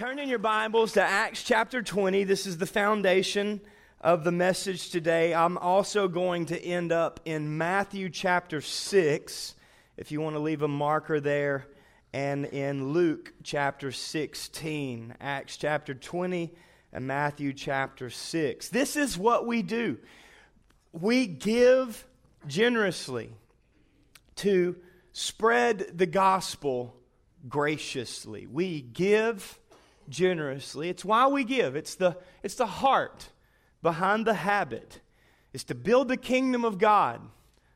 Turn in your Bibles to Acts chapter 20. This is the foundation of the message today. I'm also going to end up in Matthew chapter 6, if you want to leave a marker there, and in Luke chapter 16. Acts chapter 20 and Matthew chapter 6. This is what we do we give generously to spread the gospel graciously. We give generously. It's why we give. It's the, it's the heart behind the habit. It's to build the kingdom of God,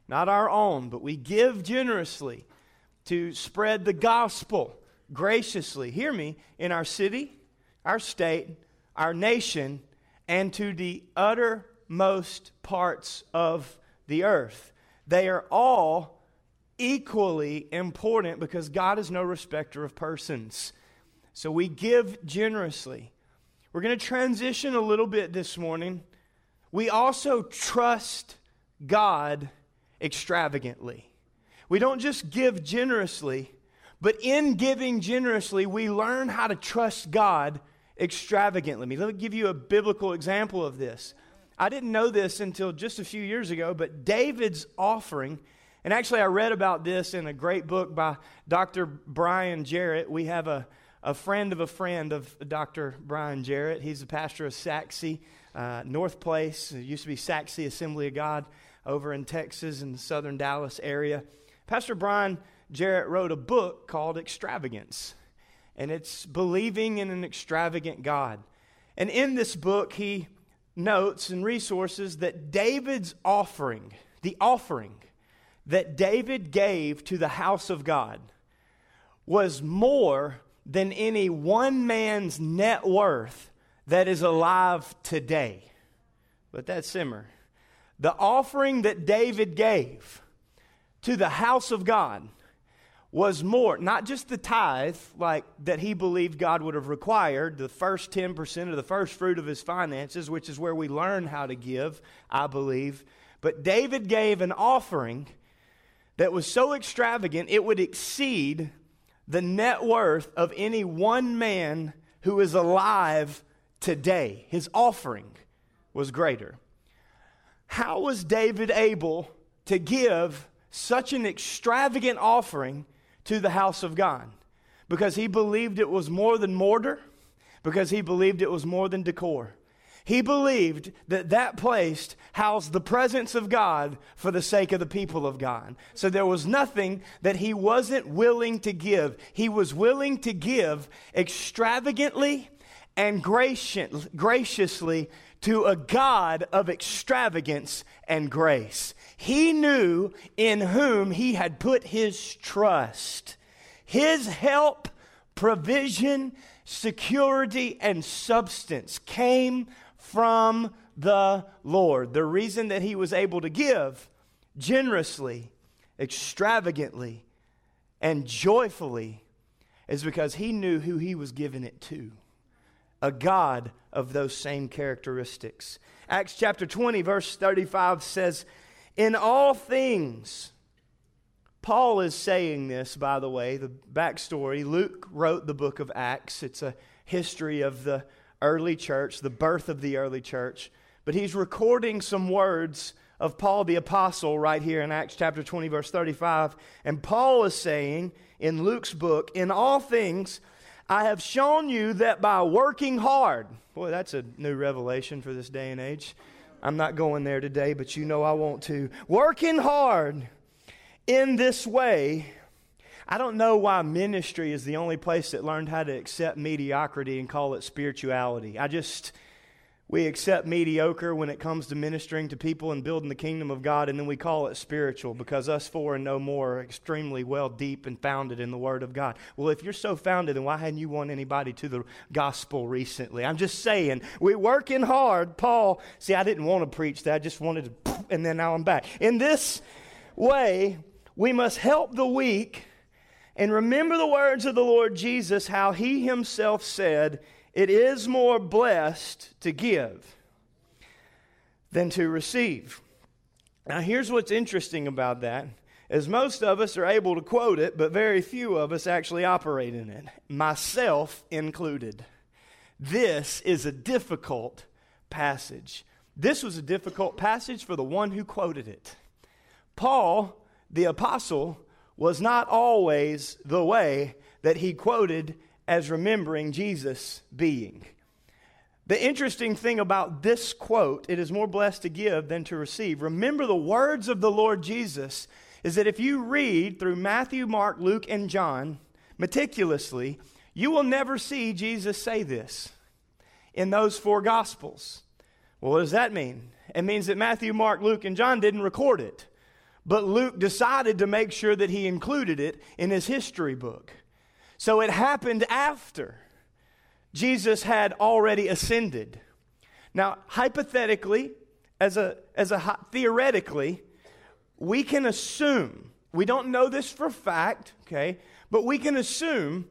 not our own, but we give generously to spread the gospel graciously. Hear me, in our city, our state, our nation, and to the uttermost parts of the earth. They are all equally important because God is no respecter of persons. So we give generously. We're going to transition a little bit this morning. We also trust God extravagantly. We don't just give generously, but in giving generously, we learn how to trust God extravagantly. Let me give you a biblical example of this. I didn't know this until just a few years ago, but David's offering, and actually I read about this in a great book by Dr. Brian Jarrett. We have a a friend of a friend of Dr. Brian Jarrett. He's the pastor of Sachse, uh, North Place. It used to be Sachse Assembly of God over in Texas in the southern Dallas area. Pastor Brian Jarrett wrote a book called Extravagance, and it's believing in an extravagant God. And in this book, he notes and resources that David's offering, the offering that David gave to the house of God, was more than any one man's net worth that is alive today. But that simmer. The offering that David gave to the house of God was more, not just the tithe, like that he believed God would have required, the first 10% of the first fruit of his finances, which is where we learn how to give, I believe. But David gave an offering that was so extravagant, it would exceed the net worth of any one man who is alive today. His offering was greater. How was David able to give such an extravagant offering to the house of God? Because he believed it was more than mortar, because he believed it was more than decor. He believed that that place housed the presence of God for the sake of the people of God. So there was nothing that he wasn't willing to give. He was willing to give extravagantly and graciously to a God of extravagance and grace. He knew in whom he had put his trust. His help, provision, security, and substance came from the Lord. The reason that he was able to give generously, extravagantly, and joyfully is because he knew who he was giving it to a God of those same characteristics. Acts chapter 20, verse 35 says, In all things, Paul is saying this, by the way, the backstory. Luke wrote the book of Acts, it's a history of the early church, the birth of the early church. But he's recording some words of Paul the Apostle right here in Acts chapter 20, verse 35. And Paul is saying in Luke's book, In all things, I have shown you that by working hard, boy, that's a new revelation for this day and age. I'm not going there today, but you know I want to. Working hard in this way, I don't know why ministry is the only place that learned how to accept mediocrity and call it spirituality. I just, we accept mediocre when it comes to ministering to people and building the kingdom of God, and then we call it spiritual because us four and no more are extremely well deep and founded in the Word of God. Well, if you're so founded, then why hadn't you won anybody to the gospel recently? I'm just saying, we're working hard. Paul, see, I didn't want to preach that, I just wanted to, and then now I'm back. In this way, we must help the weak and remember the words of the Lord Jesus, how he himself said, It is more blessed to give than to receive. Now, here's what's interesting about that as most of us are able to quote it, but very few of us actually operate in it, myself included. This is a difficult passage. This was a difficult passage for the one who quoted it. Paul, the apostle, was not always the way that he quoted as remembering Jesus being. The interesting thing about this quote, it is more blessed to give than to receive. Remember the words of the Lord Jesus is that if you read through Matthew, Mark, Luke, and John meticulously, you will never see Jesus say this in those four gospels. Well, what does that mean? It means that Matthew, Mark, Luke, and John didn't record it, but Luke decided to make sure that he included it in his history book. So it happened after Jesus had already ascended. Now, hypothetically, as a, as a theoretically, we can assume, we don't know this for fact, okay, but we can assume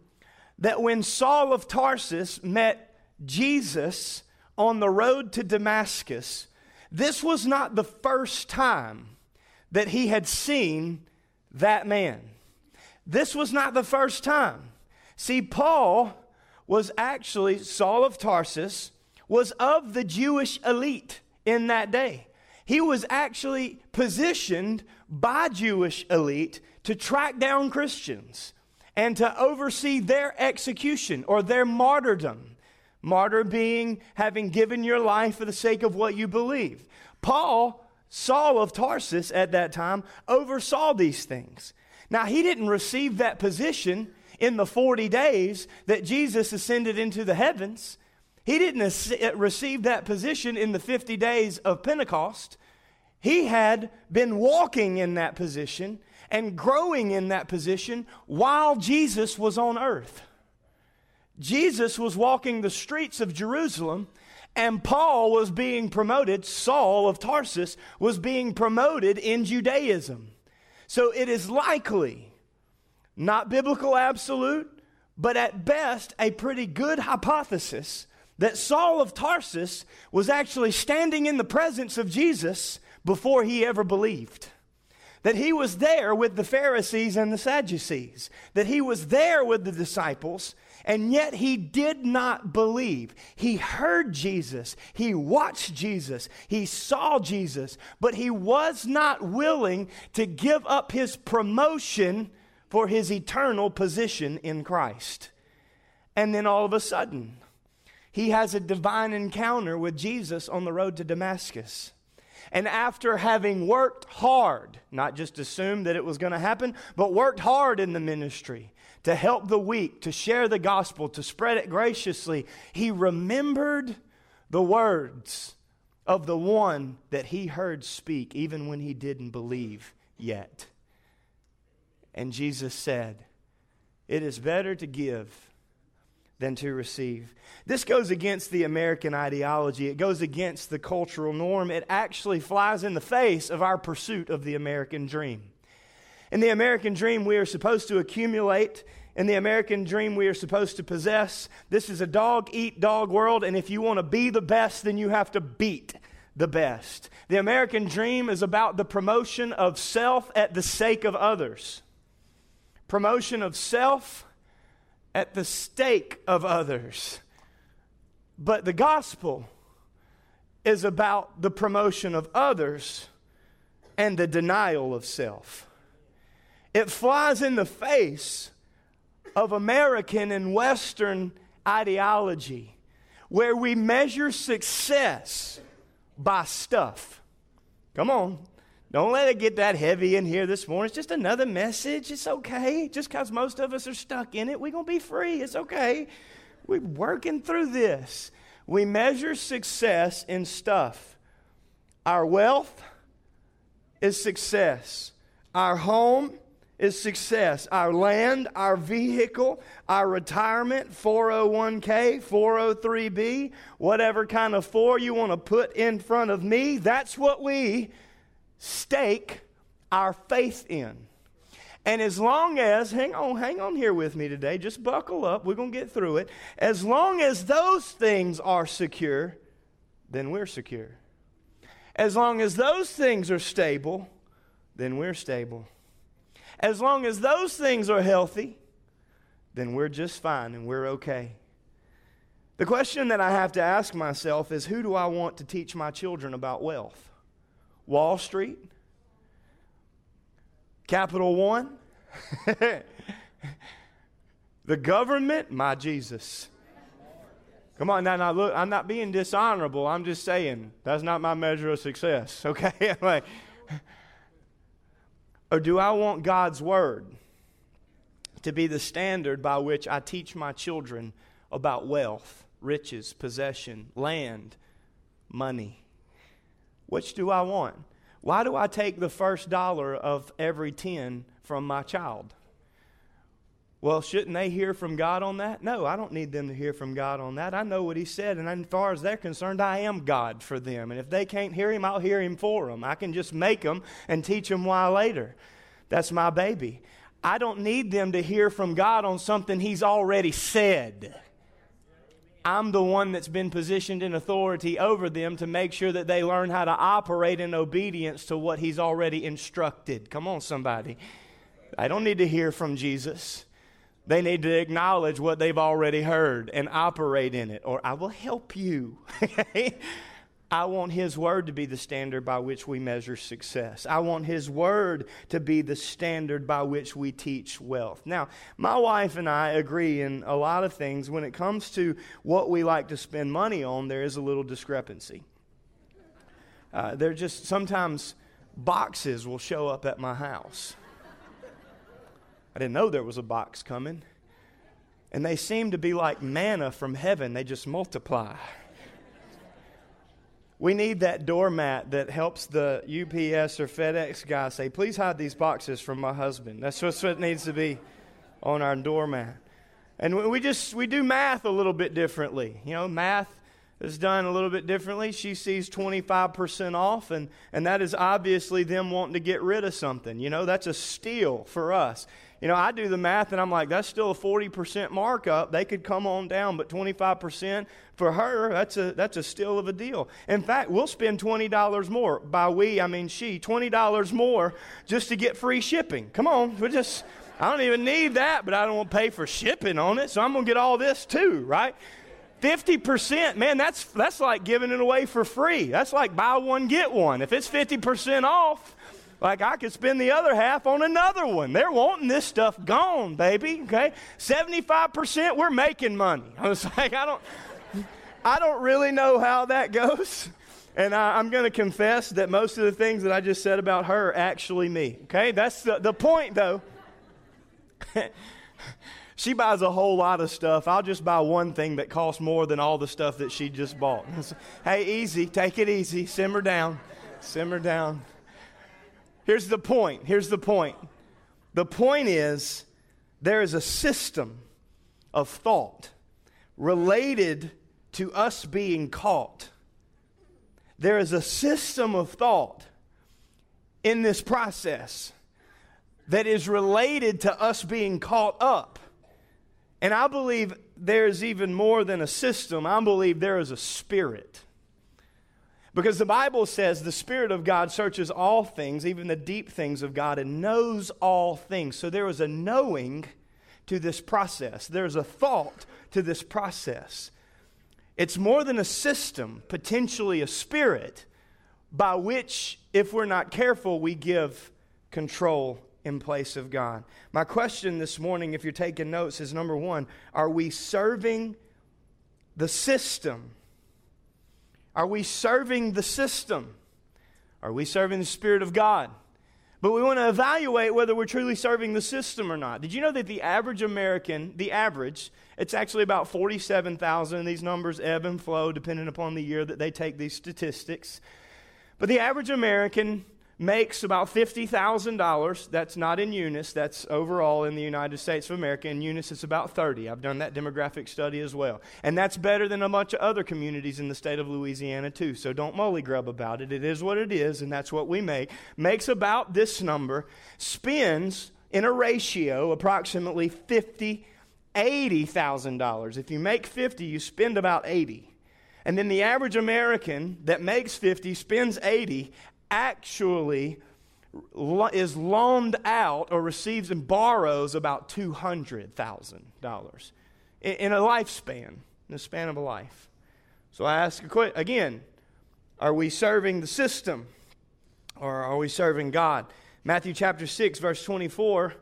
that when Saul of Tarsus met Jesus on the road to Damascus, this was not the first time that he had seen that man. This was not the first time. See, Paul was actually, Saul of Tarsus, was of the Jewish elite in that day. He was actually positioned by Jewish elite to track down Christians and to oversee their execution or their martyrdom. Martyr being having given your life for the sake of what you believe. Paul, Saul of Tarsus at that time, oversaw these things. Now, he didn't receive that position in the 40 days that Jesus ascended into the heavens. He didn't uh, receive that position in the 50 days of Pentecost. He had been walking in that position and growing in that position while Jesus was on earth. Jesus was walking the streets of Jerusalem, and Paul was being promoted. Saul of Tarsus was being promoted in Judaism. So it is likely not biblical absolute, but at best a pretty good hypothesis that Saul of Tarsus was actually standing in the presence of Jesus before he ever believed. That he was there with the Pharisees and the Sadducees, that he was there with the disciples, and yet he did not believe. He heard Jesus, he watched Jesus, he saw Jesus, but he was not willing to give up his promotion for his eternal position in Christ. And then all of a sudden, he has a divine encounter with Jesus on the road to Damascus. And after having worked hard, not just assumed that it was going to happen, but worked hard in the ministry to help the weak, to share the gospel, to spread it graciously, he remembered the words of the one that he heard speak, even when he didn't believe yet. And Jesus said, It is better to give than to receive. This goes against the American ideology. It goes against the cultural norm. It actually flies in the face of our pursuit of the American dream. In the American dream, we are supposed to accumulate. In the American dream, we are supposed to possess. This is a dog eat dog world, and if you want to be the best, then you have to beat the best. The American dream is about the promotion of self at the sake of others promotion of self at the stake of others. But the gospel is about the promotion of others and the denial of self. It flies in the face of American and Western ideology where we measure success by stuff. Come on. Don't let it get that heavy in here this morning. It's just another message. It's okay. Just because most of us are stuck in it, we're going to be free. It's okay. We're working through this. We measure success in stuff. Our wealth is success, our home is success. Our land, our vehicle, our retirement, 401k, 403b, whatever kind of four you want to put in front of me, that's what we stake our faith in. And as long as, hang on, hang on here with me today, just buckle up, we're going to get through it. As long as those things are secure, then we're secure. As long as those things are stable, then we're stable. As long as those things are healthy, then we're just fine and we're okay. The question that I have to ask myself is who do I want to teach my children about wealth? Wall Street? Capital One? the government? My Jesus. Come on now, now look, I'm not being dishonorable. I'm just saying that's not my measure of success, okay? like, or do I want God's word to be the standard by which I teach my children about wealth, riches, possession, land, money? Which do I want? Why do I take the first dollar of every 10 from my child? Well, shouldn't they hear from God on that? No, I don't need them to hear from God on that. I know what He said, and as far as they're concerned, I am God for them. And if they can't hear Him, I'll hear Him for them. I can just make them and teach them why later. That's my baby. I don't need them to hear from God on something He's already said. I'm the one that's been positioned in authority over them to make sure that they learn how to operate in obedience to what He's already instructed. Come on, somebody. I don't need to hear from Jesus. They need to acknowledge what they've already heard and operate in it, or I will help you. I want His Word to be the standard by which we measure success. I want His Word to be the standard by which we teach wealth. Now, my wife and I agree in a lot of things. When it comes to what we like to spend money on, there is a little discrepancy. Uh, there just sometimes boxes will show up at my house. I didn't know there was a box coming. And they seem to be like manna from heaven, they just multiply. We need that doormat that helps the UPS or FedEx guy say, please hide these boxes from my husband. That's what needs to be on our doormat. And we just we do math a little bit differently. You know, math is done a little bit differently. She sees 25% off, and, and that is obviously them wanting to get rid of something. You know, that's a steal for us. You know, I do the math and I'm like, that's still a 40% markup. They could come on down, but 25% for her, that's a, that's a steal of a deal. In fact, we'll spend $20 more. By we, I mean she, $20 more just to get free shipping. Come on, we just, I don't even need that, but I don't want to pay for shipping on it, so I'm going to get all this too, right? 50%, man, that's, that's like giving it away for free. That's like buy one, get one. If it's 50% off, like I could spend the other half on another one. They're wanting this stuff gone, baby. Okay, seventy-five percent we're making money. I was like, I don't, I don't really know how that goes. And I, am going to confess that most of the things that I just said about her are actually me. Okay, that's the, the point, though. she buys a whole lot of stuff. I'll just buy one thing that costs more than all the stuff that she just bought. hey, easy, take it easy, simmer down, simmer down. Here's the point. Here's the point. The point is there is a system of thought related to us being caught. There is a system of thought in this process that is related to us being caught up. And I believe there's even more than a system, I believe there is a spirit. Because the Bible says the Spirit of God searches all things, even the deep things of God, and knows all things. So there is a knowing to this process, there's a thought to this process. It's more than a system, potentially a spirit, by which, if we're not careful, we give control in place of God. My question this morning, if you're taking notes, is number one, are we serving the system? Are we serving the system? Are we serving the Spirit of God? But we want to evaluate whether we're truly serving the system or not. Did you know that the average American, the average, it's actually about 47,000. These numbers ebb and flow depending upon the year that they take these statistics. But the average American makes about $50,000. That's not in Eunice, that's overall in the United States of America. In Eunice, it's about 30. I've done that demographic study as well. And that's better than a bunch of other communities in the state of Louisiana, too. So don't molly grub about it. It is what it is, and that's what we make. Makes about this number, spends in a ratio approximately 50 $80,000. If you make 50, you spend about 80. And then the average American that makes 50 spends 80 actually is loaned out or receives and borrows about $200,000 in a lifespan, in the span of a life. So I ask again are we serving the system or are we serving God? Matthew chapter 6, verse 24.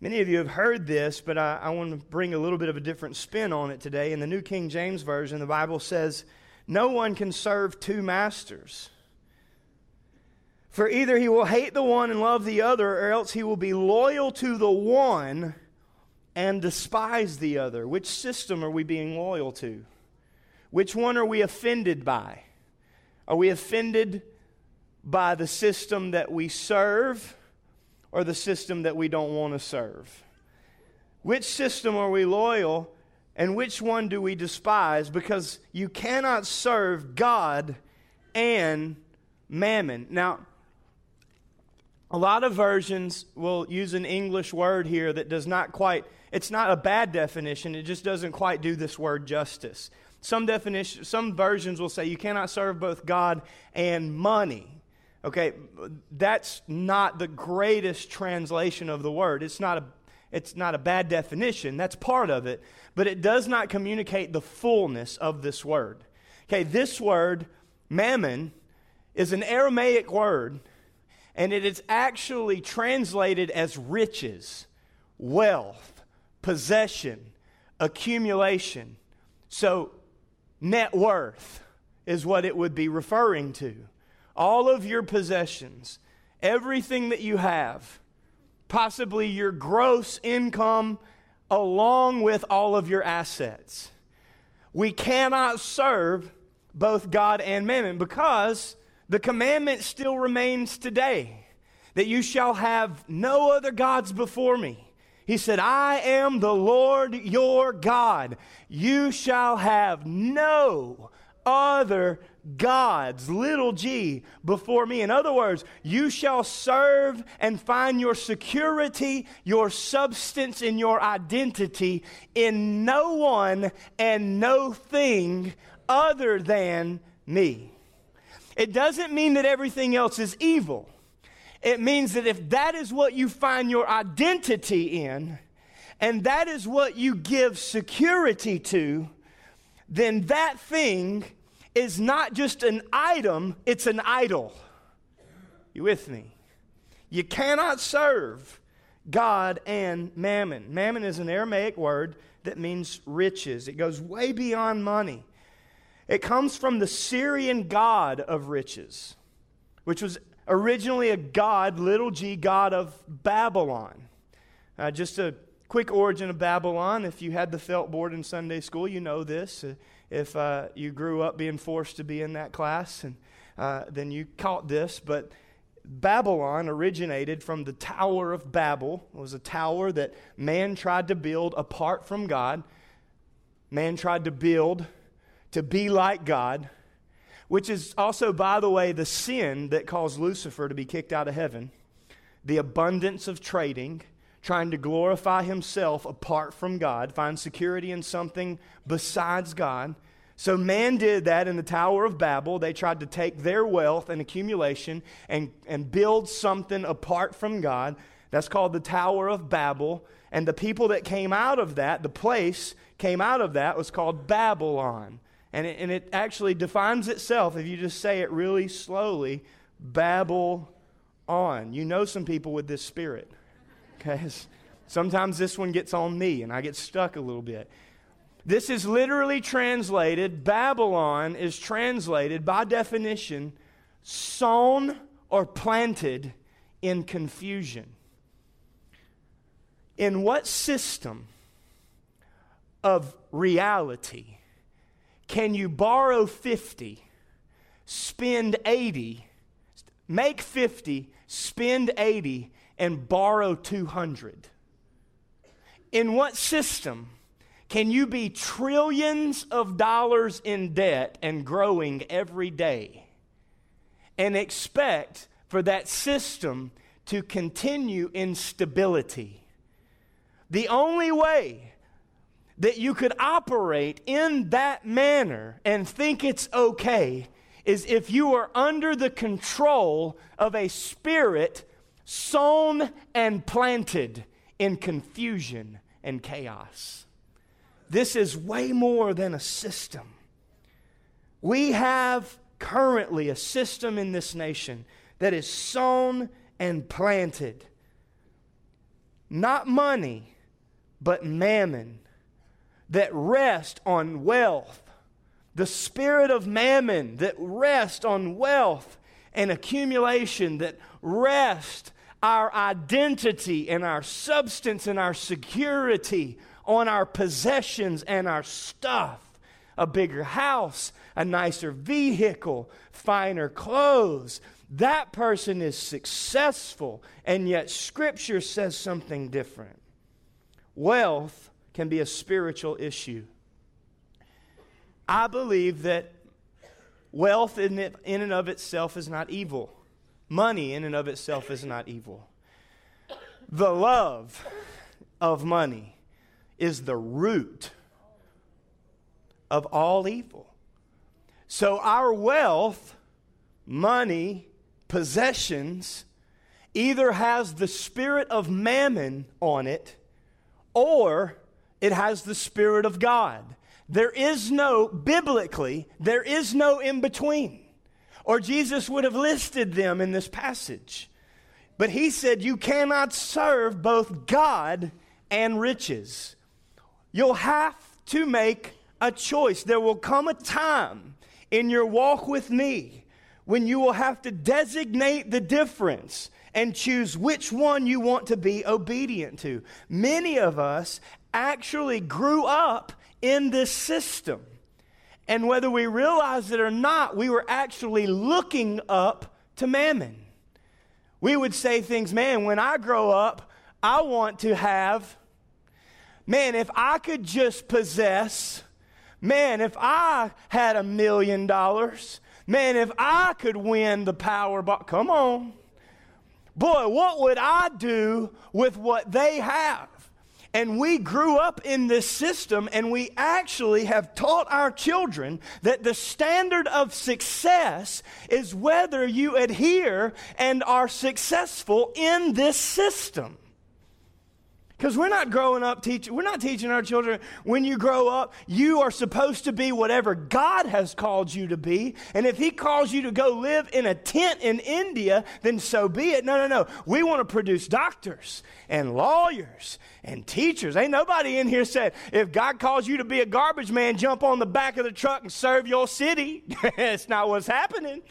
Many of you have heard this, but I, I want to bring a little bit of a different spin on it today. In the New King James Version, the Bible says, No one can serve two masters. For either he will hate the one and love the other, or else he will be loyal to the one and despise the other. Which system are we being loyal to? Which one are we offended by? Are we offended by the system that we serve or the system that we don't want to serve? Which system are we loyal and which one do we despise? Because you cannot serve God and mammon. Now, a lot of versions will use an English word here that does not quite, it's not a bad definition, it just doesn't quite do this word justice. Some definition, some versions will say you cannot serve both God and money. Okay, that's not the greatest translation of the word. It's not a it's not a bad definition. That's part of it, but it does not communicate the fullness of this word. Okay, this word mammon is an Aramaic word and it is actually translated as riches, wealth, possession, accumulation. So, net worth is what it would be referring to. All of your possessions, everything that you have, possibly your gross income, along with all of your assets. We cannot serve both God and mammon because the commandment still remains today that you shall have no other gods before me. He said, I am the Lord your God. You shall have no other gods, little g, before me. In other words, you shall serve and find your security, your substance, and your identity in no one and no thing other than me. It doesn't mean that everything else is evil. It means that if that is what you find your identity in, and that is what you give security to, then that thing is not just an item, it's an idol. You with me? You cannot serve God and mammon. Mammon is an Aramaic word that means riches, it goes way beyond money. It comes from the Syrian god of riches, which was originally a god, little g, god of Babylon. Uh, just a quick origin of Babylon. If you had the felt board in Sunday school, you know this. Uh, if uh, you grew up being forced to be in that class, and uh, then you caught this. But Babylon originated from the Tower of Babel. It was a tower that man tried to build apart from God. Man tried to build to be like God, which is also, by the way, the sin that caused Lucifer to be kicked out of heaven, the abundance of trading, trying to glorify himself apart from God, find security in something besides God. So man did that in the Tower of Babel. They tried to take their wealth and accumulation and, and build something apart from God. That's called the Tower of Babel. And the people that came out of that, the place came out of that, was called Babylon. And it, and it actually defines itself, if you just say it really slowly, babble on. You know some people with this spirit. Okay? Sometimes this one gets on me and I get stuck a little bit. This is literally translated, Babylon is translated by definition, sown or planted in confusion. In what system of reality can you borrow 50, spend 80, make 50, spend 80, and borrow 200? In what system can you be trillions of dollars in debt and growing every day and expect for that system to continue in stability? The only way that you could operate in that manner and think it's okay is if you are under the control of a spirit sown and planted in confusion and chaos. This is way more than a system. We have currently a system in this nation that is sown and planted. Not money, but mammon that rest on wealth. The spirit of mammon that rest on wealth and accumulation, that rest our identity and our substance and our security on our possessions and our stuff a bigger house, a nicer vehicle, finer clothes. That person is successful, and yet Scripture says something different. Wealth can be a spiritual issue. I believe that wealth in, it, in and of itself is not evil, money in and of itself is not evil. The love of money is the root of all evil. So, our wealth, money, possessions, either has the spirit of mammon on it or it has the spirit of God. There is no, biblically, there is no in between. Or Jesus would have listed them in this passage. But he said, You cannot serve both God and riches. You'll have to make a choice. There will come a time in your walk with me when you will have to designate the difference and choose which one you want to be obedient to. Many of us actually grew up in this system. And whether we realize it or not, we were actually looking up to mammon. We would say things, man, when I grow up, I want to have, man, if I could just possess Man, if I had a million dollars, man, if I could win the Powerball, come on. Boy, what would I do with what they have? And we grew up in this system, and we actually have taught our children that the standard of success is whether you adhere and are successful in this system. Because we're not growing up teaching, we're not teaching our children when you grow up, you are supposed to be whatever God has called you to be. And if He calls you to go live in a tent in India, then so be it. No, no, no. We want to produce doctors and lawyers and teachers. Ain't nobody in here said, if God calls you to be a garbage man, jump on the back of the truck and serve your city. That's not what's happening.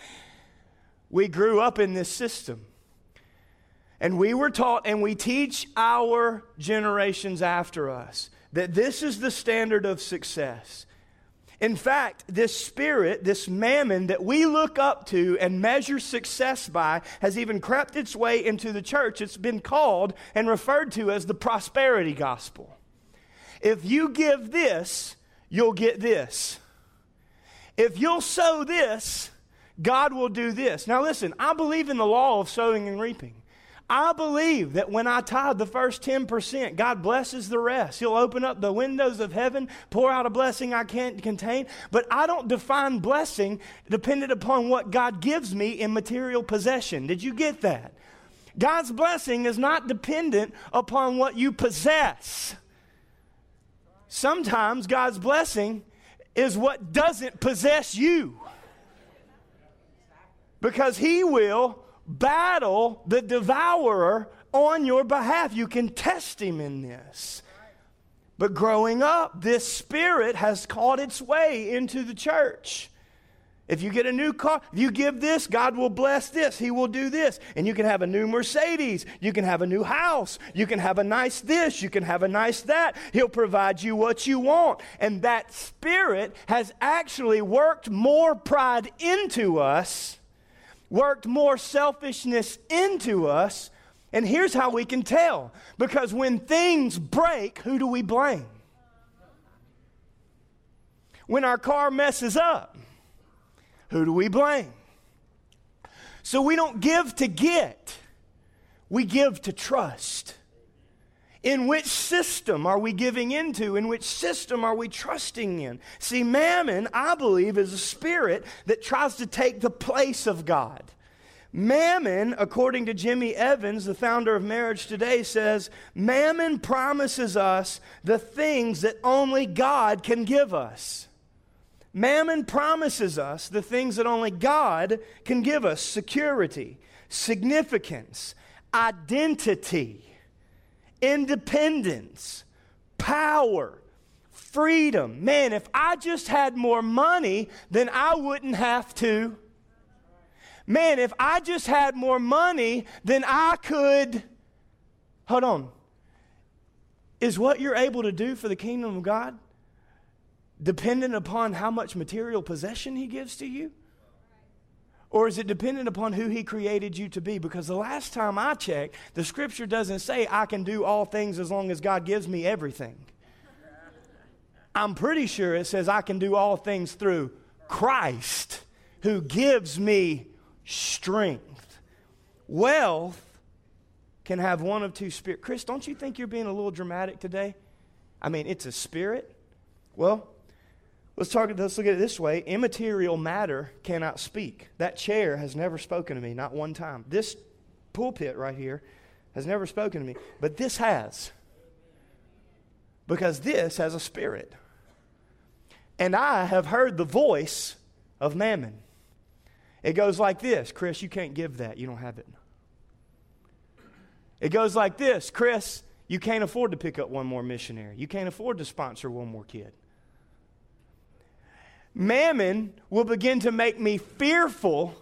We grew up in this system. And we were taught, and we teach our generations after us, that this is the standard of success. In fact, this spirit, this mammon that we look up to and measure success by, has even crept its way into the church. It's been called and referred to as the prosperity gospel. If you give this, you'll get this. If you'll sow this, God will do this. Now, listen, I believe in the law of sowing and reaping. I believe that when I tithe the first 10%, God blesses the rest. He'll open up the windows of heaven, pour out a blessing I can't contain. But I don't define blessing dependent upon what God gives me in material possession. Did you get that? God's blessing is not dependent upon what you possess. Sometimes God's blessing is what doesn't possess you. Because He will battle the devourer on your behalf. You can test him in this. But growing up, this spirit has caught its way into the church. If you get a new car, if you give this, God will bless this. He will do this. And you can have a new Mercedes. You can have a new house. You can have a nice this. You can have a nice that. He'll provide you what you want. And that spirit has actually worked more pride into us worked more selfishness into us. And here's how we can tell because when things break, who do we blame? When our car messes up, who do we blame? So we don't give to get, we give to trust. In which system are we giving into? In which system are we trusting in? See, mammon, I believe, is a spirit that tries to take the place of God. Mammon, according to Jimmy Evans, the founder of Marriage Today, says Mammon promises us the things that only God can give us. Mammon promises us the things that only God can give us security, significance, identity, independence, power, freedom. Man, if I just had more money, then I wouldn't have to man, if I just had more money, then I could. Hold on. Is what you're able to do for the kingdom of God dependent upon how much material possession He gives to you? Or is it dependent upon who He created you to be? Because the last time I checked, the scripture doesn't say I can do all things as long as God gives me everything. I'm pretty sure it says I can do all things through Christ who gives me strength. Wealth can have one of two spirits. Chris, don't you think you're being a little dramatic today? I mean, it's a spirit. Well, let's talk. Let's look at it this way: immaterial matter cannot speak. That chair has never spoken to me, not one time. This pulpit right here has never spoken to me, but this has, because this has a spirit, and I have heard the voice of Mammon. It goes like this Chris, you can't give that. You don't have it. It goes like this Chris, you can't afford to pick up one more missionary. You can't afford to sponsor one more kid. Mammon will begin to make me fearful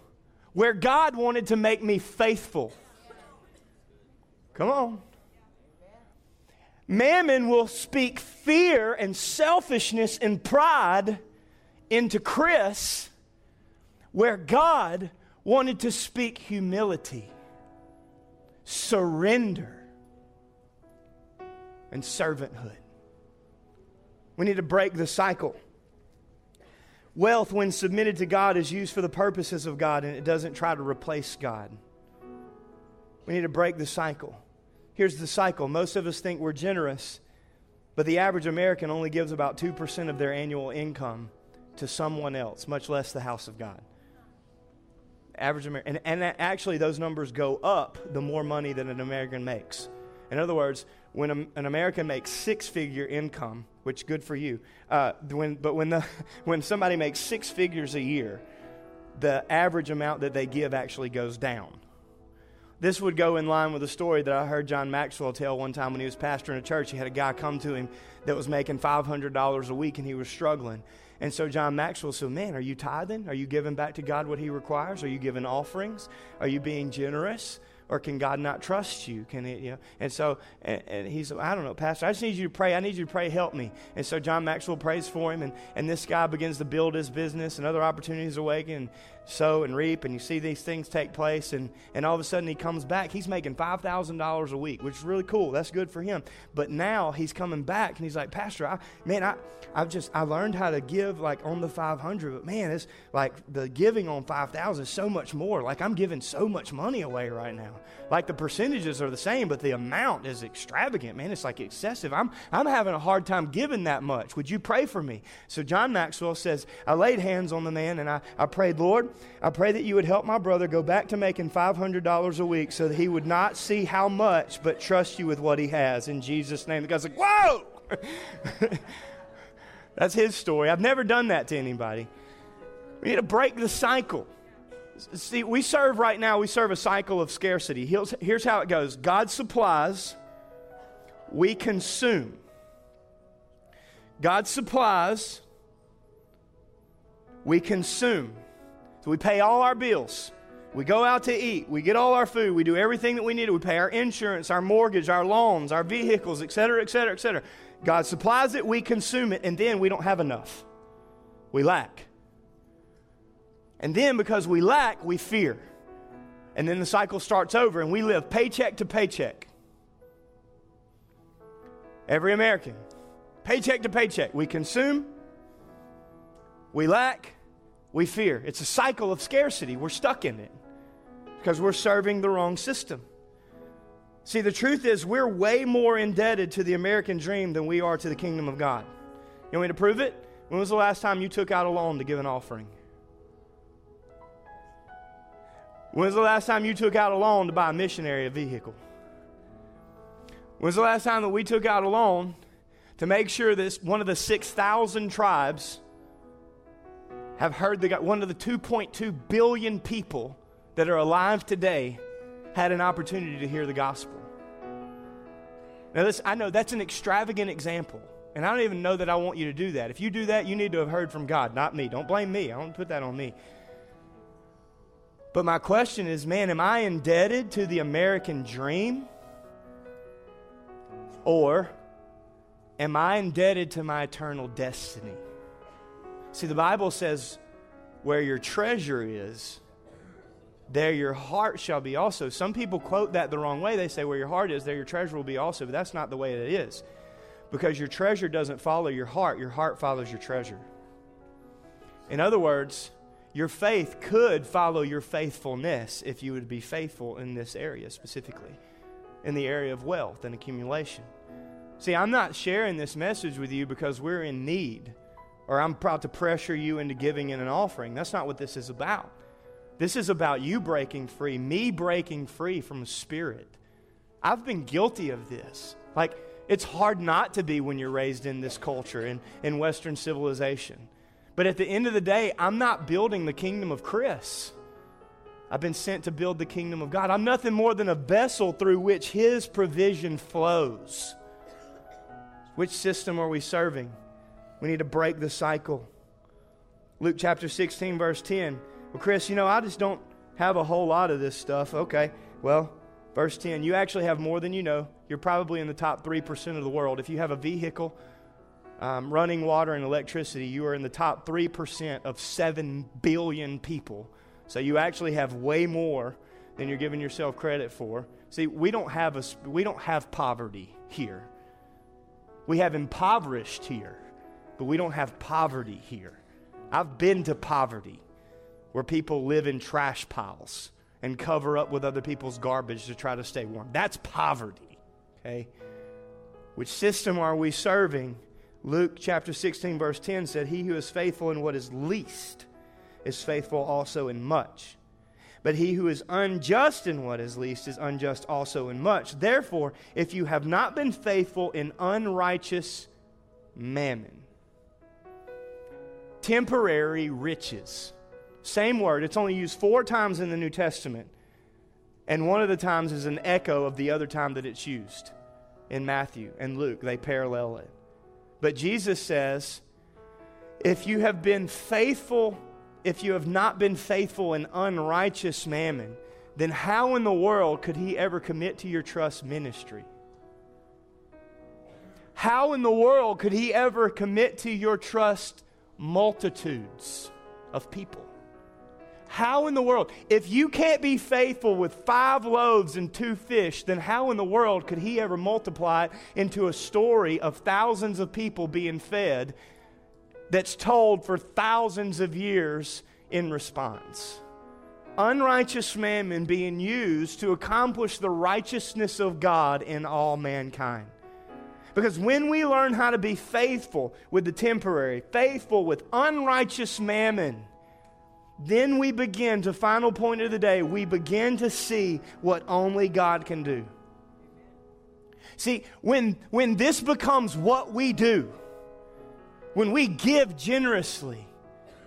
where God wanted to make me faithful. Come on. Mammon will speak fear and selfishness and pride into Chris where God wanted to speak humility, surrender, and servanthood. We need to break the cycle. Wealth, when submitted to God, is used for the purposes of God and it doesn't try to replace God. We need to break the cycle. Here's the cycle most of us think we're generous, but the average American only gives about 2% of their annual income to someone else, much less the house of God. Average American. And, and actually, those numbers go up the more money that an American makes. In other words, when a, an American makes six figure income, which good for you, uh, when, but when, the, when somebody makes six figures a year, the average amount that they give actually goes down. This would go in line with a story that I heard John Maxwell tell one time when he was pastoring a church. He had a guy come to him that was making $500 a week and he was struggling. And so John Maxwell said, Man, are you tithing? Are you giving back to God what He requires? Are you giving offerings? Are you being generous? Or can God not trust you? Can it, you know? And so, and, and he said, I don't know, Pastor. I just need you to pray. I need you to pray, help me. And so John Maxwell prays for him, and, and this guy begins to build his business, and other opportunities awaken sow and reap, and you see these things take place, and, and all of a sudden he comes back. He's making $5,000 a week, which is really cool. That's good for him. But now he's coming back, and he's like, Pastor, I, man, I, I've just, I learned how to give like on the 500, but man, it's like the giving on 5,000 is so much more. Like I'm giving so much money away right now. Like the percentages are the same, but the amount is extravagant, man. It's like excessive. I'm, I'm having a hard time giving that much. Would you pray for me? So John Maxwell says, I laid hands on the man, and I, I prayed, Lord, I pray that you would help my brother go back to making $500 a week so that he would not see how much, but trust you with what he has. In Jesus' name. The guy's like, whoa! That's his story. I've never done that to anybody. We need to break the cycle. See, we serve right now, we serve a cycle of scarcity. Here's, here's how it goes God supplies, we consume. God supplies, we consume. So we pay all our bills. We go out to eat. We get all our food. We do everything that we need. We pay our insurance, our mortgage, our loans, our vehicles, et cetera, et cetera, et cetera. God supplies it, we consume it, and then we don't have enough. We lack. And then because we lack, we fear. And then the cycle starts over, and we live paycheck to paycheck. Every American, paycheck to paycheck. We consume, we lack, we fear. It's a cycle of scarcity. We're stuck in it because we're serving the wrong system. See, the truth is, we're way more indebted to the American dream than we are to the kingdom of God. You want me to prove it? When was the last time you took out a loan to give an offering? When was the last time you took out a loan to buy a missionary a vehicle? was the last time that we took out a loan to make sure that one of the 6,000 tribes have heard the one of the 2.2 billion people that are alive today had an opportunity to hear the gospel? Now, this, I know that's an extravagant example, and I don't even know that I want you to do that. If you do that, you need to have heard from God, not me. Don't blame me. I don't put that on me. But my question is man, am I indebted to the American dream? Or am I indebted to my eternal destiny? See, the Bible says, where your treasure is, there your heart shall be also. Some people quote that the wrong way. They say, where your heart is, there your treasure will be also. But that's not the way it is. Because your treasure doesn't follow your heart, your heart follows your treasure. In other words, your faith could follow your faithfulness if you would be faithful in this area specifically, in the area of wealth and accumulation. See, I'm not sharing this message with you because we're in need or I'm proud to pressure you into giving in an offering. That's not what this is about. This is about you breaking free, me breaking free from a spirit. I've been guilty of this. Like, it's hard not to be when you're raised in this culture, in, in Western civilization. But at the end of the day, I'm not building the kingdom of Chris. I've been sent to build the kingdom of God. I'm nothing more than a vessel through which His provision flows. Which system are we serving? We need to break the cycle. Luke chapter 16, verse 10. Well, Chris, you know, I just don't have a whole lot of this stuff. Okay, well, verse 10, you actually have more than you know. You're probably in the top 3% of the world. If you have a vehicle, um, running water and electricity, you are in the top 3% of 7 billion people. So you actually have way more than you're giving yourself credit for. See, we don't have, a, we don't have poverty here. We have impoverished here, but we don't have poverty here. I've been to poverty where people live in trash piles and cover up with other people's garbage to try to stay warm. That's poverty, okay? Which system are we serving? Luke chapter 16, verse 10 said, He who is faithful in what is least is faithful also in much. But he who is unjust in what is least is unjust also in much. Therefore, if you have not been faithful in unrighteous mammon, temporary riches, same word, it's only used four times in the New Testament. And one of the times is an echo of the other time that it's used in Matthew and Luke. They parallel it. But Jesus says, if you have been faithful, if you have not been faithful in unrighteous mammon, then how in the world could he ever commit to your trust ministry? How in the world could he ever commit to your trust multitudes of people? How in the world? If you can't be faithful with five loaves and two fish, then how in the world could he ever multiply it into a story of thousands of people being fed that's told for thousands of years in response? Unrighteous mammon being used to accomplish the righteousness of God in all mankind. Because when we learn how to be faithful with the temporary, faithful with unrighteous mammon, then we begin to final point of the day, we begin to see what only God can do. See, when, when this becomes what we do, when we give generously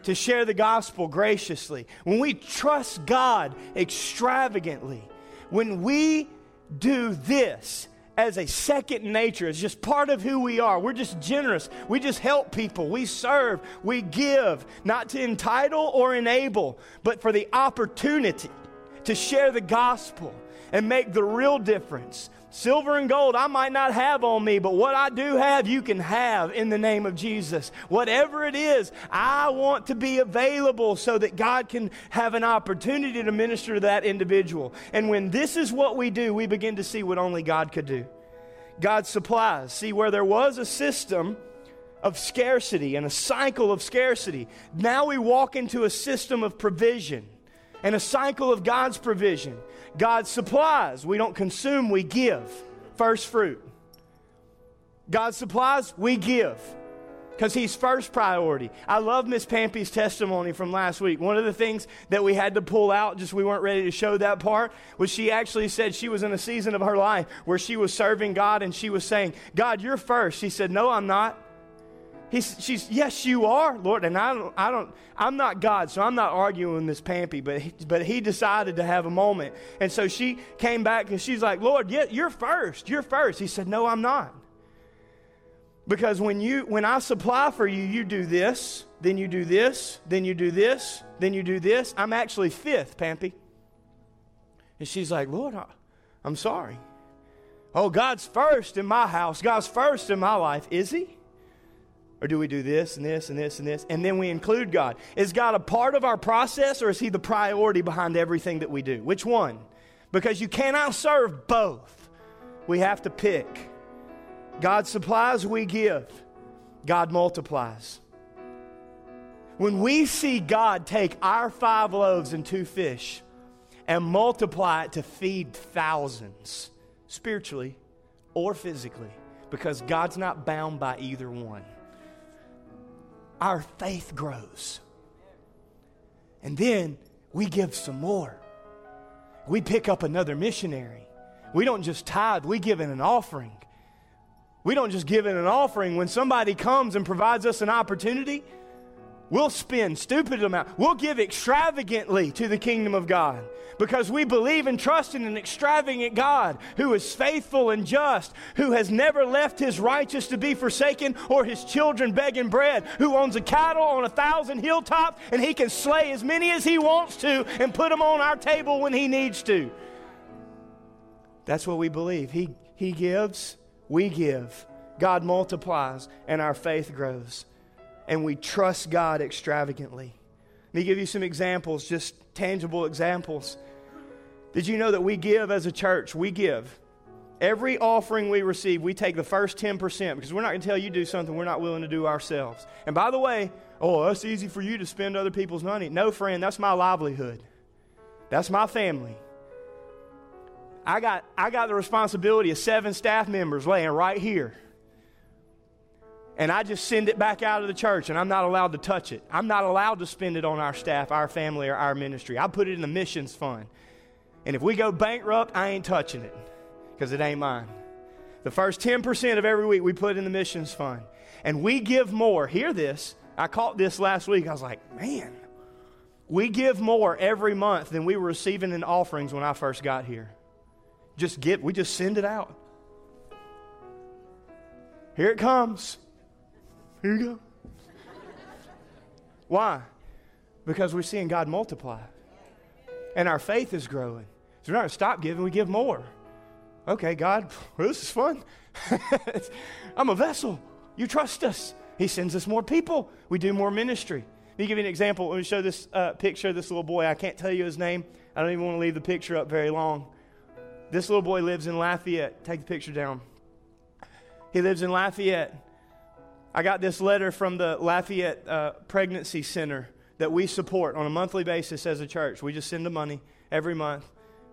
to share the gospel graciously, when we trust God extravagantly, when we do this, as a second nature. It's just part of who we are. We're just generous. We just help people. We serve. We give, not to entitle or enable, but for the opportunity to share the gospel and make the real difference. Silver and gold I might not have on me, but what I do have, you can have in the name of Jesus. Whatever it is, I want to be available so that God can have an opportunity to minister to that individual. And when this is what we do, we begin to see what only God could do. God supplies. See, where there was a system of scarcity and a cycle of scarcity, now we walk into a system of provision and a cycle of God's provision. God supplies. We don't consume, we give. First fruit. God supplies, we give. Because he's first priority. I love Miss Pampy's testimony from last week. One of the things that we had to pull out, just we weren't ready to show that part, was she actually said she was in a season of her life where she was serving God and she was saying, God, you're first. She said, No, I'm not. He's, she's, yes, you are, Lord. And I don't, I don't, I'm not God, so I'm not arguing with Miss Pampy, but he, but he decided to have a moment. And so she came back and she's like, Lord, yeah, you're first. You're first. He said, No, I'm not. Because when you when I supply for you, you do this, then you do this, then you do this, then you do this. I'm actually fifth, Pampy. And she's like, Lord, I, I'm sorry. Oh, God's first in my house. God's first in my life. Is he? Or do we do this and this and this and this? And then we include God. Is God a part of our process or is He the priority behind everything that we do? Which one? Because you cannot serve both. We have to pick. God supplies, we give. God multiplies. When we see God take our five loaves and two fish and multiply it to feed thousands, spiritually or physically, because God's not bound by either one, our faith grows. And then we give some more. We pick up another missionary. We don't just tithe, we give in an offering. We don't just give in an offering. When somebody comes and provides us an opportunity, we'll spend stupid amount. We'll give extravagantly to the kingdom of God because we believe and trust in an extravagant God who is faithful and just, who has never left his righteous to be forsaken or his children begging bread, who owns a cattle on a thousand hilltops and he can slay as many as he wants to and put them on our table when he needs to. That's what we believe. He, he gives we give, God multiplies, and our faith grows. And we trust God extravagantly. Let me give you some examples, just tangible examples. Did you know that we give as a church? We give. Every offering we receive, we take the first 10% because we're not going to tell you to do something we're not willing to do ourselves. And by the way, oh, that's easy for you to spend other people's money. No, friend, that's my livelihood. That's my family. I got, I got the responsibility of seven staff members laying right here. And I just send it back out of the church, and I'm not allowed to touch it. I'm not allowed to spend it on our staff, our family, or our ministry. I put it in the missions fund. And if we go bankrupt, I ain't touching it because it ain't mine. The first 10% of every week we put in the missions fund. And we give more. Hear this. I caught this last week. I was like, man, we give more every month than we were receiving in offerings when I first got here just give, we just send it out. Here it comes. Here you go. Why? Because we're seeing God multiply. And our faith is growing. So we're not going to stop giving, we give more. Okay, God, this is fun. I'm a vessel. You trust us. He sends us more people. We do more ministry. Let me give you an example. Let me show this uh, picture of this little boy. I can't tell you his name. I don't even want to leave the picture up very long. This little boy lives in Lafayette. Take the picture down. He lives in Lafayette. I got this letter from the Lafayette uh, Pregnancy Center that we support on a monthly basis as a church. We just send the money every month,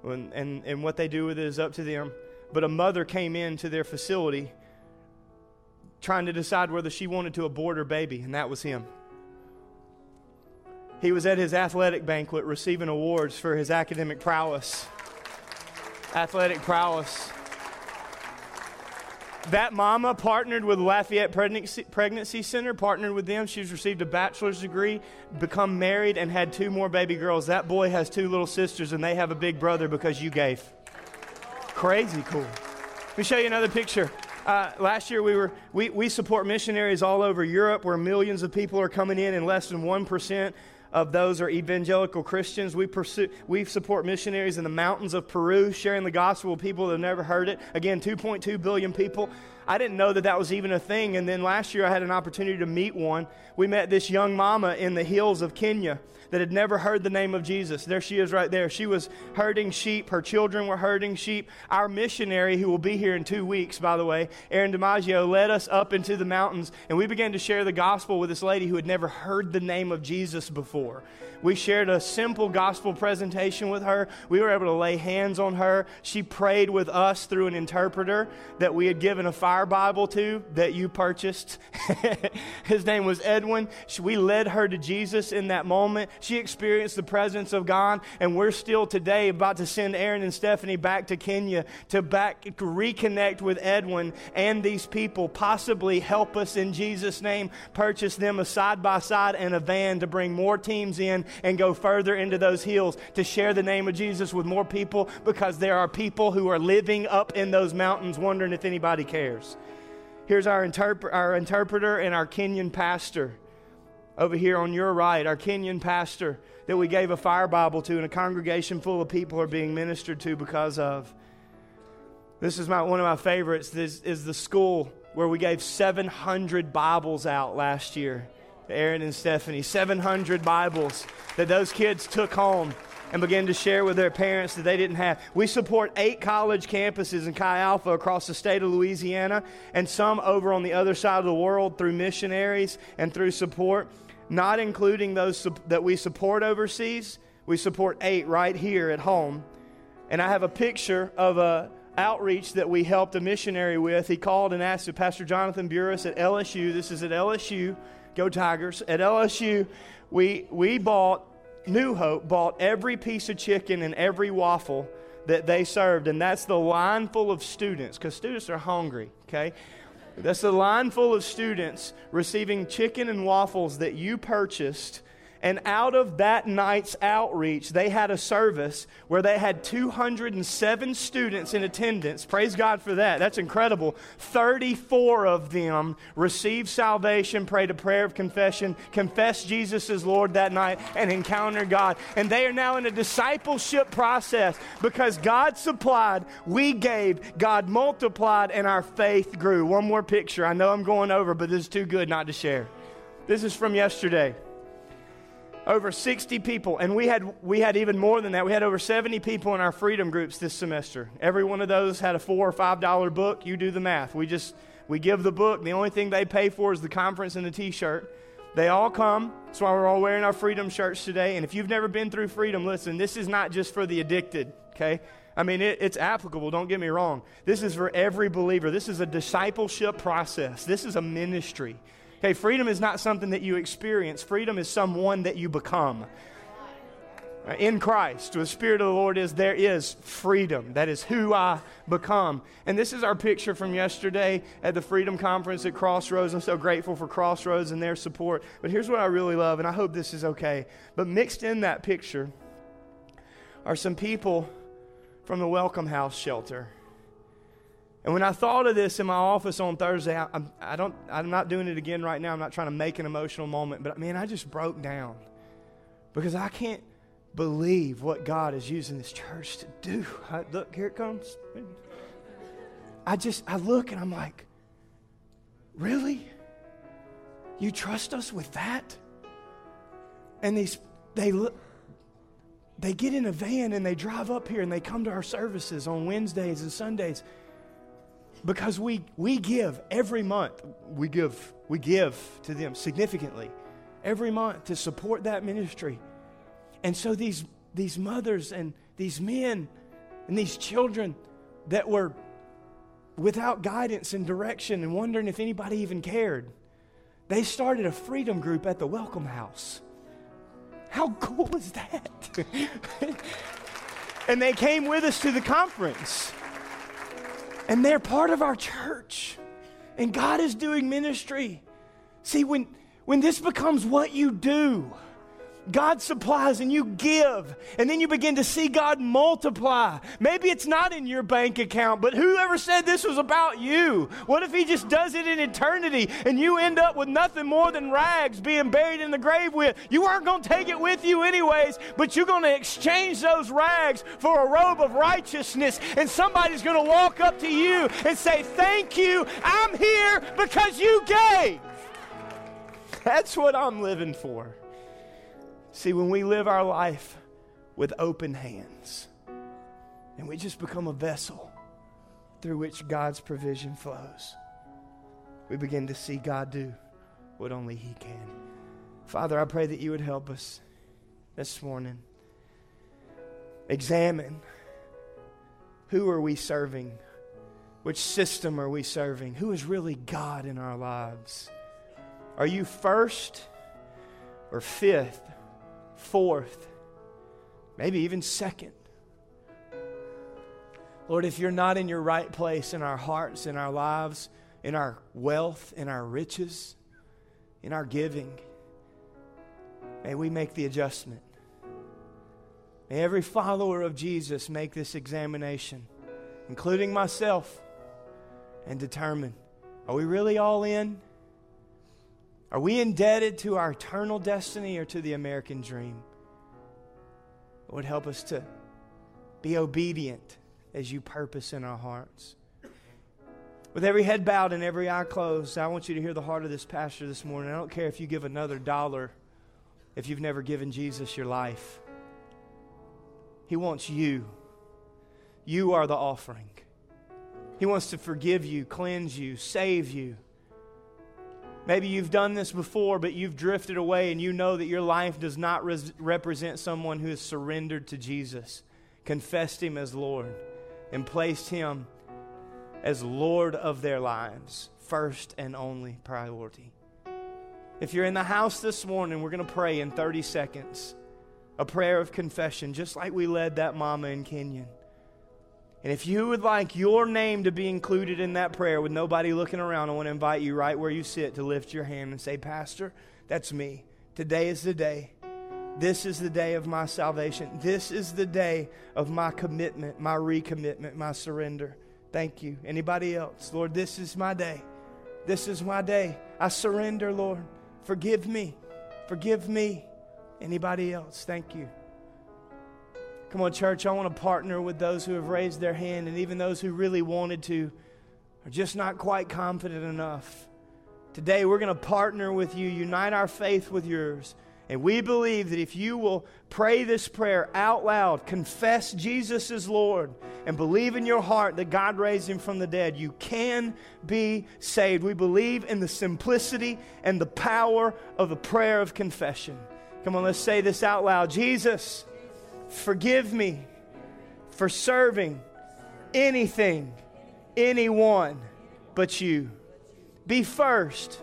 and, and, and what they do with it is up to them. But a mother came into their facility trying to decide whether she wanted to abort her baby, and that was him. He was at his athletic banquet receiving awards for his academic prowess athletic prowess. That mama partnered with Lafayette Pregnancy, Center, partnered with them. She's received a bachelor's degree, become married, and had two more baby girls. That boy has two little sisters, and they have a big brother because you gave. Crazy cool. Let me show you another picture. Uh, last year we were we, we support missionaries all over Europe where millions of people are coming in and less than 1% of those are evangelical Christians. We, pursue, we support missionaries in the mountains of Peru, sharing the gospel with people that have never heard it. Again, 2.2 billion people. I didn't know that that was even a thing. And then last year I had an opportunity to meet one. We met this young mama in the hills of Kenya that had never heard the name of Jesus. There she is right there. She was herding sheep. Her children were herding sheep. Our missionary, who will be here in two weeks, by the way, Aaron DiMaggio, led us up into the mountains and we began to share the gospel with this lady who had never heard the name of Jesus before. We shared a simple gospel presentation with her. We were able to lay hands on her. She prayed with us through an interpreter that we had given a fire fire Bible to that you purchased. His name was Edwin. We led her to Jesus in that moment. She experienced the presence of God, and we're still today about to send Aaron and Stephanie back to Kenya to back to reconnect with Edwin and these people, possibly help us in Jesus' name, purchase them a side by side and a van to bring more teams in and go further into those hills to share the name of Jesus with more people because there are people who are living up in those mountains wondering if anybody cares. Here's our, interp- our interpreter and our Kenyan pastor. Over here on your right, our Kenyan pastor that we gave a fire Bible to, and a congregation full of people are being ministered to because of. This is my, one of my favorites. This is the school where we gave 700 Bibles out last year. Aaron and Stephanie, 700 Bibles that those kids took home and began to share with their parents that they didn't have. We support eight college campuses in Chi Alpha across the state of Louisiana and some over on the other side of the world through missionaries and through support, not including those that we support overseas. We support eight right here at home. And I have a picture of a outreach that we helped a missionary with. He called and asked if Pastor Jonathan Burris at LSU. This is at LSU. Go Tigers. At LSU, we, we bought New Hope bought every piece of chicken and every waffle that they served, and that's the line full of students, because students are hungry, okay? That's the line full of students receiving chicken and waffles that you purchased and out of that night's outreach, they had a service where they had 207 students in attendance. Praise God for that. That's incredible. 34 of them received salvation, prayed a prayer of confession, confessed Jesus as Lord that night, and encountered God. And they are now in a discipleship process because God supplied, we gave, God multiplied, and our faith grew. One more picture. I know I'm going over, but this is too good not to share. This is from yesterday over 60 people and we had we had even more than that. We had over 70 people in our freedom groups this semester. Every one of those had a four or five dollar book. You do the math. We just we give the book. The only thing they pay for is the conference and the t-shirt. They all come. That's why we're all wearing our freedom shirts today. And if you've never been through freedom listen this is not just for the addicted okay? I mean, it, it's applicable, don't get me wrong. This is for every believer. This is a discipleship process. This is a ministry. Okay, freedom is not something that you experience, freedom is someone that you become. Uh, in Christ, the Spirit of the Lord is there is freedom. That is who I become. And this is our picture from yesterday at the Freedom Conference at Crossroads. I'm so grateful for Crossroads and their support. But here's what I really love, and I hope this is okay. But mixed in that picture are some people from the Welcome House shelter. And when I thought of this in my office on Thursday, I, I'm, I don't, I'm not doing it again right now. I'm not trying to make an emotional moment, but man, I just broke down because I can't believe what God is using this church to do. I, look, here it comes. I just, I look and I'm like, really? You trust us with that? And these, they look, they get in a van and they drive up here and they come to our services on Wednesdays and Sundays because we, we give every month. We give, we give to them significantly every month to support that ministry. And so these, these mothers and these men and these children that were without guidance and direction and wondering if anybody even cared, they started a freedom group at the Welcome House. How cool is that? and they came with us to the conference. And they're part of our church. And God is doing ministry. See, when, when this becomes what you do, God supplies and you give, and then you begin to see God multiply. Maybe it's not in your bank account, but whoever said this was about you? What if He just does it in eternity and you end up with nothing more than rags being buried in the grave with? You aren't going to take it with you anyways, but you're going to exchange those rags for a robe of righteousness, and somebody's going to walk up to you and say, Thank you, I'm here because you gave. That's what I'm living for. See, when we live our life with open hands and we just become a vessel through which God's provision flows, we begin to see God do what only He can. Father, I pray that you would help us this morning. Examine who are we serving Which system are we serving? Who is really God in our lives? Are you first or fifth, fourth, maybe even second? Lord, if you're not in your right place in our hearts, in our lives, in our wealth, in our riches, in our giving, may we make the adjustment. May every follower of Jesus make this examination, including myself, and determine are we really all in? Are we indebted to our eternal destiny or to the American dream? It would help us to be obedient as you purpose in our hearts. With every head bowed and every eye closed, I want you to hear the heart of this pastor this morning. I don't care if you give another dollar if you've never given Jesus your life. He wants you. You are the offering. He wants to forgive you, cleanse you, save you. Maybe you've done this before, but you've drifted away and you know that your life does not res- represent someone who has surrendered to Jesus, confessed Him as Lord, and placed Him as Lord of their lives, first and only priority. If you're in the house this morning, we're going to pray in 30 seconds a prayer of confession, just like we led that mama in Kenya. And if you would like your name to be included in that prayer with nobody looking around, I want to invite you right where you sit to lift your hand and say, Pastor, that's me. Today is the day. This is the day of my salvation. This is the day of my commitment, my recommitment, my surrender. Thank you. Anybody else? Lord, this is my day. This is my day. I surrender, Lord. Forgive me. Forgive me. Anybody else? Thank you. Come on, church, I want to partner with those who have raised their hand and even those who really wanted to are just not quite confident enough. Today, we're going to partner with you, unite our faith with yours. And we believe that if you will pray this prayer out loud, confess Jesus is Lord, and believe in your heart that God raised him from the dead, you can be saved. We believe in the simplicity and the power of the prayer of confession. Come on, let's say this out loud Jesus Forgive me for serving anything, anyone but you. Be first,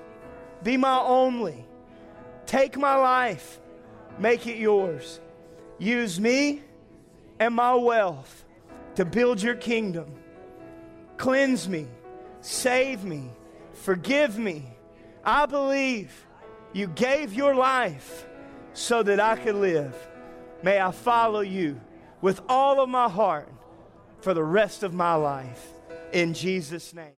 be my only. Take my life, make it yours. Use me and my wealth to build your kingdom. Cleanse me, save me, forgive me. I believe you gave your life so that I could live. May I follow you with all of my heart for the rest of my life. In Jesus' name.